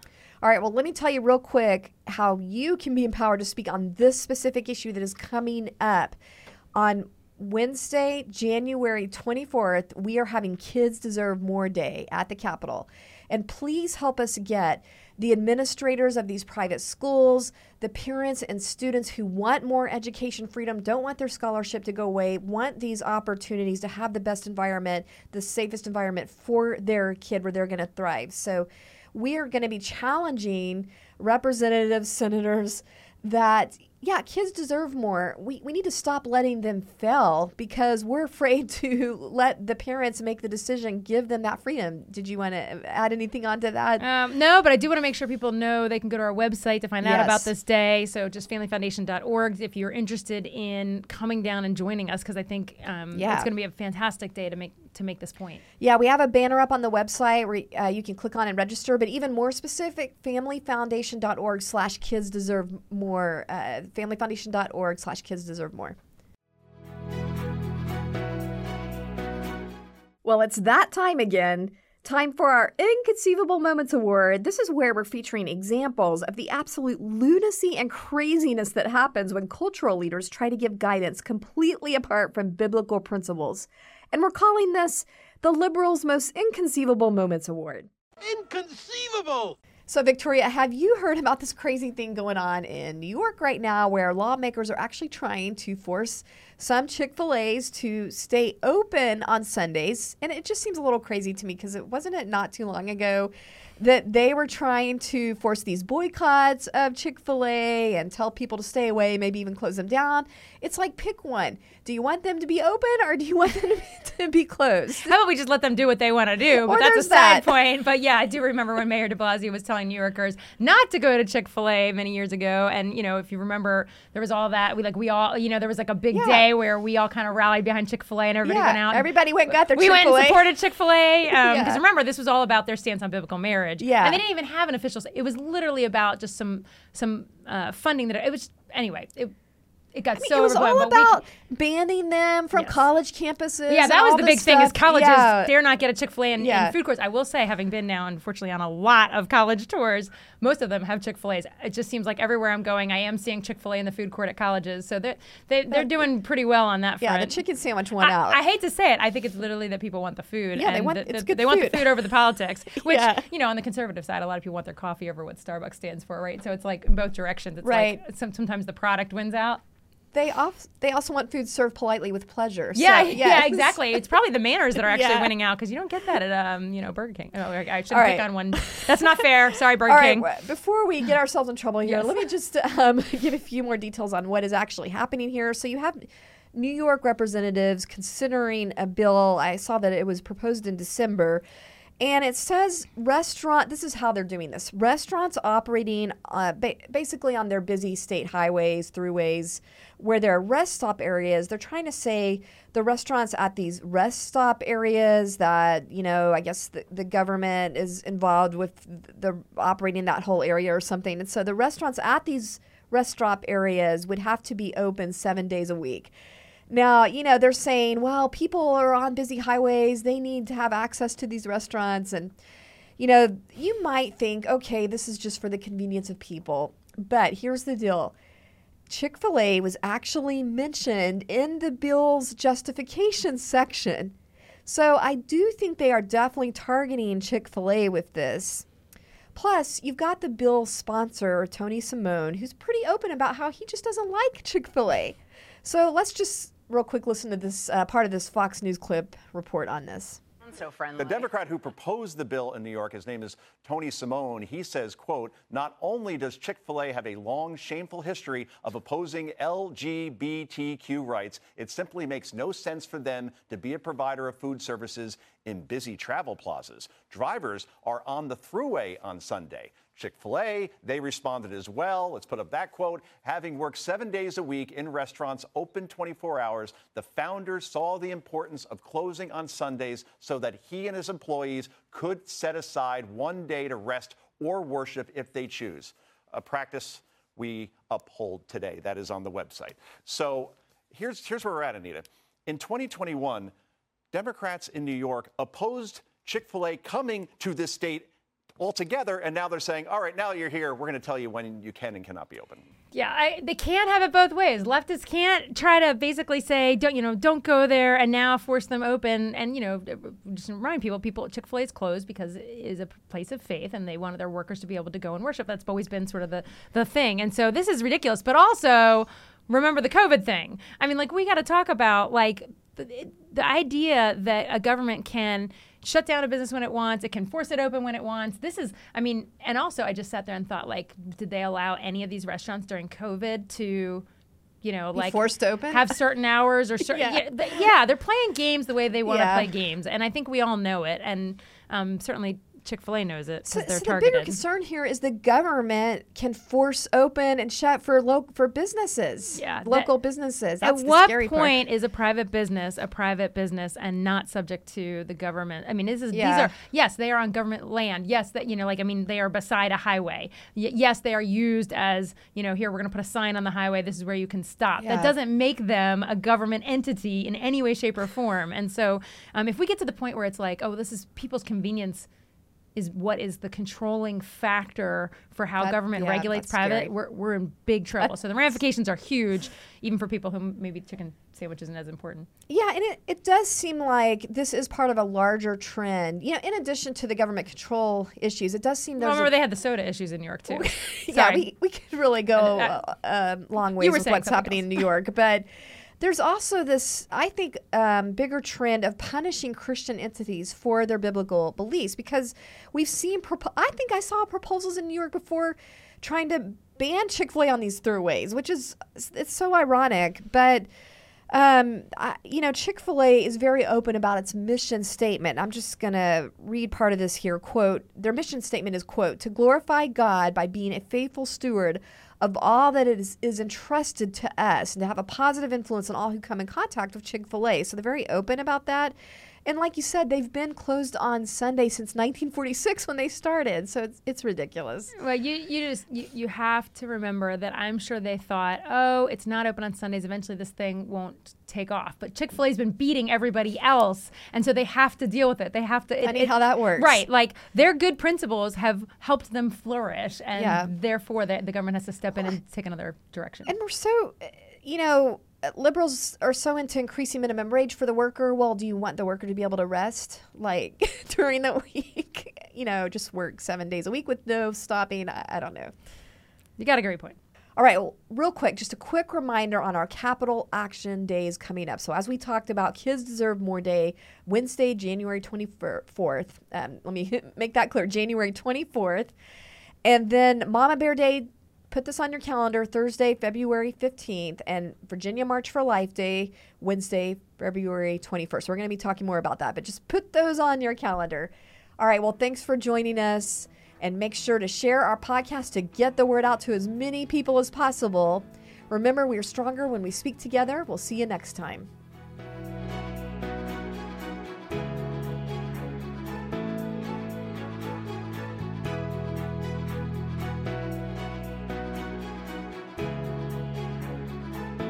Speaker 1: All right, well, let me tell you real quick how you can be empowered to speak on this specific issue that is coming up. On Wednesday, January 24th, we are having Kids Deserve More Day at the Capitol. And please help us get the administrators of these private schools, the parents and students who want more education freedom, don't want their scholarship to go away, want these opportunities to have the best environment, the safest environment for their kid where they're going to thrive. So, we are going to be challenging representatives, senators that, yeah, kids deserve more. We, we need to stop letting them fail because we're afraid to let the parents make the decision, give them that freedom. Did you want to add anything onto that?
Speaker 2: Um, no, but I do want to make sure people know they can go to our website to find out
Speaker 1: Yes.
Speaker 2: about this day. So just familyfoundation.org if you're interested in coming down and joining us, because I think um,
Speaker 1: Yeah.
Speaker 2: it's going to be a fantastic day to make to make this point.
Speaker 1: Yeah, we have a banner up on the website where uh, you can click on and register. But even more specific, familyfoundation.org slash kids deserve more. Uh, familyfoundation.org slash kids deserve more. Well, it's that time again. Time for our Inconceivable Moments Award. This is where we're featuring examples of the absolute lunacy and craziness that happens when cultural leaders try to give guidance completely apart from biblical principles. And we're calling this the Liberals' Most Inconceivable Moments Award.
Speaker 4: Inconceivable!
Speaker 1: So, Victoria, have you heard about this crazy thing going on in New York right now where lawmakers are actually trying to force some Chick fil A's to stay open on Sundays? And it just seems a little crazy to me because it wasn't it not too long ago that they were trying to force these boycotts of Chick fil A and tell people to stay away, maybe even close them down. It's like pick one. Do you want them to be open or do you want them to be, to be closed?
Speaker 2: How about we just let them do what they want to do?
Speaker 1: Or
Speaker 2: But that's a side
Speaker 1: that.
Speaker 2: point. But yeah, I do remember when Mayor de Blasio was telling New Yorkers not to go to Chick fil A many years ago. And, you know, if you remember, there was all that. We like, we all, you know, there was like a big
Speaker 1: Yeah.
Speaker 2: day where we all kind of rallied behind Chick fil A and everybody went out.
Speaker 1: everybody went and got their
Speaker 2: we
Speaker 1: Chick-fil-A.
Speaker 2: We went and supported Chick Fil A because um,
Speaker 1: Yeah.
Speaker 2: remember this was all about their stance on biblical marriage.
Speaker 1: Yeah.
Speaker 2: and they didn't even have an official. It was literally about just some some uh, funding that it was anyway. It it got
Speaker 1: I mean,
Speaker 2: so
Speaker 1: it was all
Speaker 2: we
Speaker 1: about banning them from
Speaker 2: Yes.
Speaker 1: college campuses.
Speaker 2: yeah, that was the big thing. Is colleges
Speaker 1: Yeah.
Speaker 2: dare not get a Chick Fil A in,
Speaker 1: Yeah.
Speaker 2: in food courts? I will say, having been now, unfortunately, on a lot of college tours, most of them have Chick Fil A's. It just seems like everywhere I'm going, I am seeing Chick Fil A in the food court at colleges. So they're they, they're doing pretty well on that Front.
Speaker 1: Yeah, the chicken sandwich went
Speaker 2: I,
Speaker 1: out.
Speaker 2: I hate to say it. I think it's literally that people want the food.
Speaker 1: Yeah, they want-
Speaker 2: the-
Speaker 1: it's
Speaker 2: the-
Speaker 1: good
Speaker 2: They want
Speaker 1: food.
Speaker 2: the food over the politics, which
Speaker 1: Yeah.
Speaker 2: you know, on the conservative side, a lot of people want their coffee over what Starbucks stands for, right? So it's like in both directions. It's
Speaker 1: Right.
Speaker 2: like some, sometimes the product wins out.
Speaker 1: They off, they also want food served politely with pleasure.
Speaker 2: Yeah,
Speaker 1: so,
Speaker 2: yeah, exactly. It's probably the manners that are actually
Speaker 1: Yeah.
Speaker 2: winning out because you don't get that at um, you know, Burger King. Oh, I I shouldn't
Speaker 1: All
Speaker 2: pick
Speaker 1: right.
Speaker 2: on one. That's not fair. Sorry, Burger
Speaker 1: All right,
Speaker 2: King.
Speaker 1: w- before we get ourselves in trouble here,
Speaker 2: Yes.
Speaker 1: let me just um, give a few more details on what is actually happening here. So you have New York representatives considering a bill. I saw that it was proposed in December. And it says restaurant, this is how they're doing this. Restaurants operating uh, ba- basically on their busy state highways, throughways, where there are rest stop areas. They're trying to say the restaurants at these rest stop areas that, you know, I guess the, the government is involved with the operating that whole area or something. And so the restaurants at these rest stop areas would have to be open seven days a week. Now, you know, they're saying, well, people are on busy highways. They need to have access to these restaurants. And, you know, you might think, okay, this is just for the convenience of people. But here's the deal Chick fil A was actually mentioned in the bill's justification section. So I do think they are definitely targeting Chick fil A with this. Plus, you've got the bill sponsor, Tony Simone, who's pretty open about how he just doesn't like Chick fil A. So let's just real quick listen to this uh, part of this Fox News clip report on this.
Speaker 5: so friendly.
Speaker 6: The Democrat who proposed the bill in New York, his name is Tony Simone. He says, quote, not only does Chick-fil-A have a long, shameful history of opposing LGBTQ rights, it simply makes no sense for them to be a provider of food services in busy travel plazas. Drivers are on the thruway on Sunday. Chick fil A, they responded as well. Let's put up that quote. Having worked seven days a week in restaurants open 24 hours, the founder saw the importance of closing on Sundays so that he and his employees could set aside one day to rest or worship if they choose. A practice we uphold today. That is on the website. So here's, here's where we're at, Anita. In 2021, Democrats in New York opposed Chick fil A coming to this state altogether, and now they're saying, all right, now you're here, we're going to tell you when you can and cannot be open.
Speaker 2: Yeah, I, they can't have it both ways. Leftists can't try to basically say, don't you know, don't go there, and now force them open. And you know, just remind people, people Chick Fil A is closed because it is a place of faith, and they wanted their workers to be able to go and worship. That's always been sort of the the thing. And so this is ridiculous. But also, remember the COVID thing. I mean, like we got to talk about like the, the idea that a government can shut down a business when it wants, it can force it open when it wants. This is, I mean, and also I just sat there and thought, like, did they allow any of these restaurants during COVID to, you know,
Speaker 1: Be
Speaker 2: like
Speaker 1: forced to open?
Speaker 2: have certain hours or certain,
Speaker 1: Yeah.
Speaker 2: yeah. th- yeah, they're playing games the way they want to
Speaker 1: Yeah.
Speaker 2: play games, and I think we all know it, and um, certainly Chick Fil A knows it
Speaker 1: So,
Speaker 2: they're
Speaker 1: so the bigger concern here is the government can force open and shut for lo- for businesses,
Speaker 2: Yeah, that-
Speaker 1: local businesses. That's
Speaker 2: At
Speaker 1: the
Speaker 2: what
Speaker 1: scary part.
Speaker 2: point is a private business a private business and not subject to the government? I mean, this is these are yes, they are on government land. Yes, that you know, like I mean, they are beside a highway. Y- yes, they are used as you know, here we're going to put a sign on the highway. This is where you can stop.
Speaker 1: Yeah.
Speaker 2: That doesn't make them a government entity in any way, shape, or form. And so, um, if we get to the point where it's like, oh, this is people's convenience. Is what is the controlling factor for how
Speaker 1: That-
Speaker 2: government
Speaker 1: yeah,
Speaker 2: regulates private?
Speaker 1: scary.
Speaker 2: We're, we're in big trouble. So the ramifications are huge, even for people who maybe chicken sandwich isn't as important.
Speaker 1: Yeah, and it, it does seem like this is part of a larger trend. You know, in addition to the government control issues, it does seem
Speaker 2: Well, remember
Speaker 1: a-
Speaker 2: they had the soda issues in New York too.
Speaker 1: yeah, we, we could really go
Speaker 2: a uh,
Speaker 1: uh, um, long ways with what's happening
Speaker 2: else.
Speaker 1: in New York, but there's also this, I think, um, bigger trend of punishing Christian entities for their biblical beliefs because we've seen, propo- I think I saw proposals in New York before trying to ban Chick fil A on these throughways, which is, it's so ironic, but. Um, I, you know, Chick fil A is very open about its mission statement. I'm just going to read part of this here. Quote Their mission statement is, quote, to glorify God by being a faithful steward of all that is, is entrusted to us and to have a positive influence on all who come in contact with Chick fil A. So they're very open about that. And like you said, they've been closed on Sunday since 1946 when they started. So it's, it's ridiculous.
Speaker 2: Well, you you just you, you have to remember that I'm sure they thought, oh, it's not open on Sundays. Eventually, this thing won't take off. But Chick Fil A's been beating everybody else, and so they have to deal with it. They have to. it-
Speaker 1: Funny
Speaker 2: it-
Speaker 1: how that works.
Speaker 2: right? Like their good principles have helped them flourish, and
Speaker 1: Yeah.
Speaker 2: therefore the, the government has to step in and take another direction.
Speaker 1: And we're so, uh, you know, liberals are so into increasing minimum wage for the worker. Well, do you want the worker to be able to rest like during the week? You know, just work seven days a week with no stopping. I, I don't know.
Speaker 2: you got a great point.
Speaker 1: All right, well, real quick, just a quick reminder on our Capitol action days coming up. So, as we talked about, Kids Deserve More Day, Wednesday, January 24th. Um, let me make that clear January 24th. And then Mama Bear Day, put this on your calendar Thursday, February 15th, and Virginia March for Life Day, Wednesday, February 21st. We're going to be talking more about that, but just put those on your calendar. All right, well, thanks for joining us. And make sure to share our podcast to get the word out to as many people as possible. Remember, we are stronger when we speak together. We'll see you next time.